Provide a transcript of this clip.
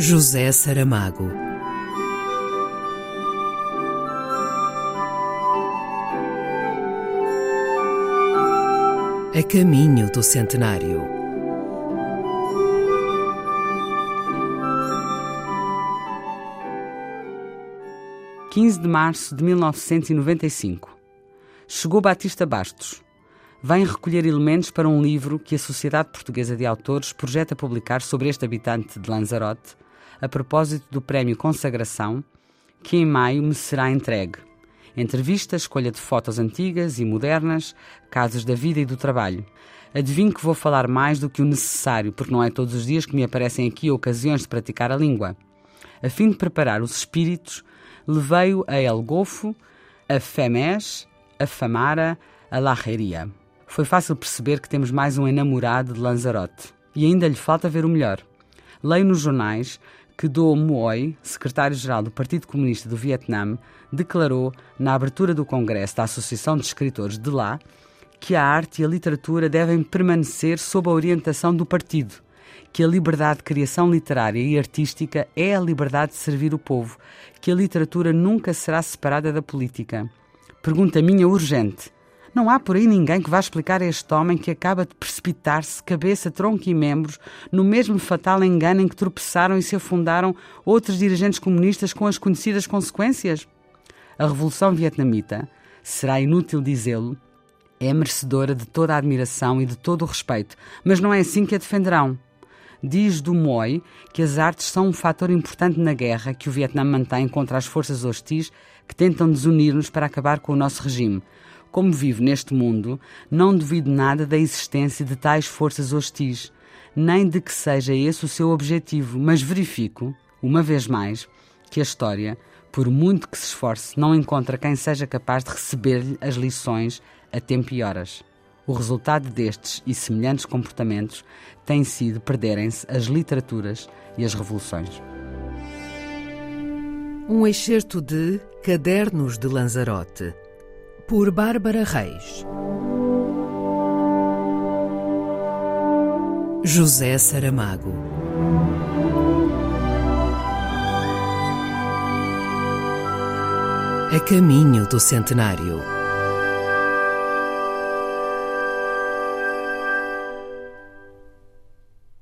José Saramago. A caminho do centenário. Quinze de março de 1995. Chegou Batista Bastos. Vem recolher elementos para um livro que a Sociedade Portuguesa de Autores projeta publicar sobre este habitante de Lanzarote, a propósito do Prémio Consagração, que em maio me será entregue. Entrevistas, escolha de fotos antigas e modernas, casos da vida e do trabalho. Adivinho que vou falar mais do que o necessário, porque não é todos os dias que me aparecem aqui ocasiões de praticar a língua. A fim de preparar os espíritos, levei-o a El Golfo, a Femés, a Famara, a Larreria. Foi fácil perceber que temos mais um enamorado de Lanzarote. E ainda lhe falta ver o melhor. Leio nos jornais que Do Muoi, secretário-geral do Partido Comunista do Vietnã, declarou, na abertura do Congresso da Associação de Escritores de lá, que a arte e a literatura devem permanecer sob a orientação do partido, que a liberdade de criação literária e artística é a liberdade de servir o povo, que a literatura nunca será separada da política. Pergunta minha urgente. Não há por aí ninguém que vá explicar a este homem que acaba de precipitar-se, cabeça, tronco e membros, no mesmo fatal engano em que tropeçaram e se afundaram outros dirigentes comunistas com as conhecidas consequências? A Revolução Vietnamita, será inútil dizê-lo, é merecedora de toda a admiração e de todo o respeito, mas não é assim que a defenderão. Diz do Moi que as artes são um fator importante na guerra que o Vietnã mantém contra as forças hostis que tentam desunir-nos para acabar com o nosso regime. Como vivo neste mundo, não duvido nada da existência de tais forças hostis, nem de que seja esse o seu objetivo, mas verifico, uma vez mais, que a história, por muito que se esforce, não encontra quem seja capaz de receber-lhe as lições a tempo e horas. O resultado destes e semelhantes comportamentos tem sido perderem-se as literaturas e as revoluções. Um excerto de Cadernos de Lanzarote, por Bárbara Reis. José Saramago. A caminho do centenário.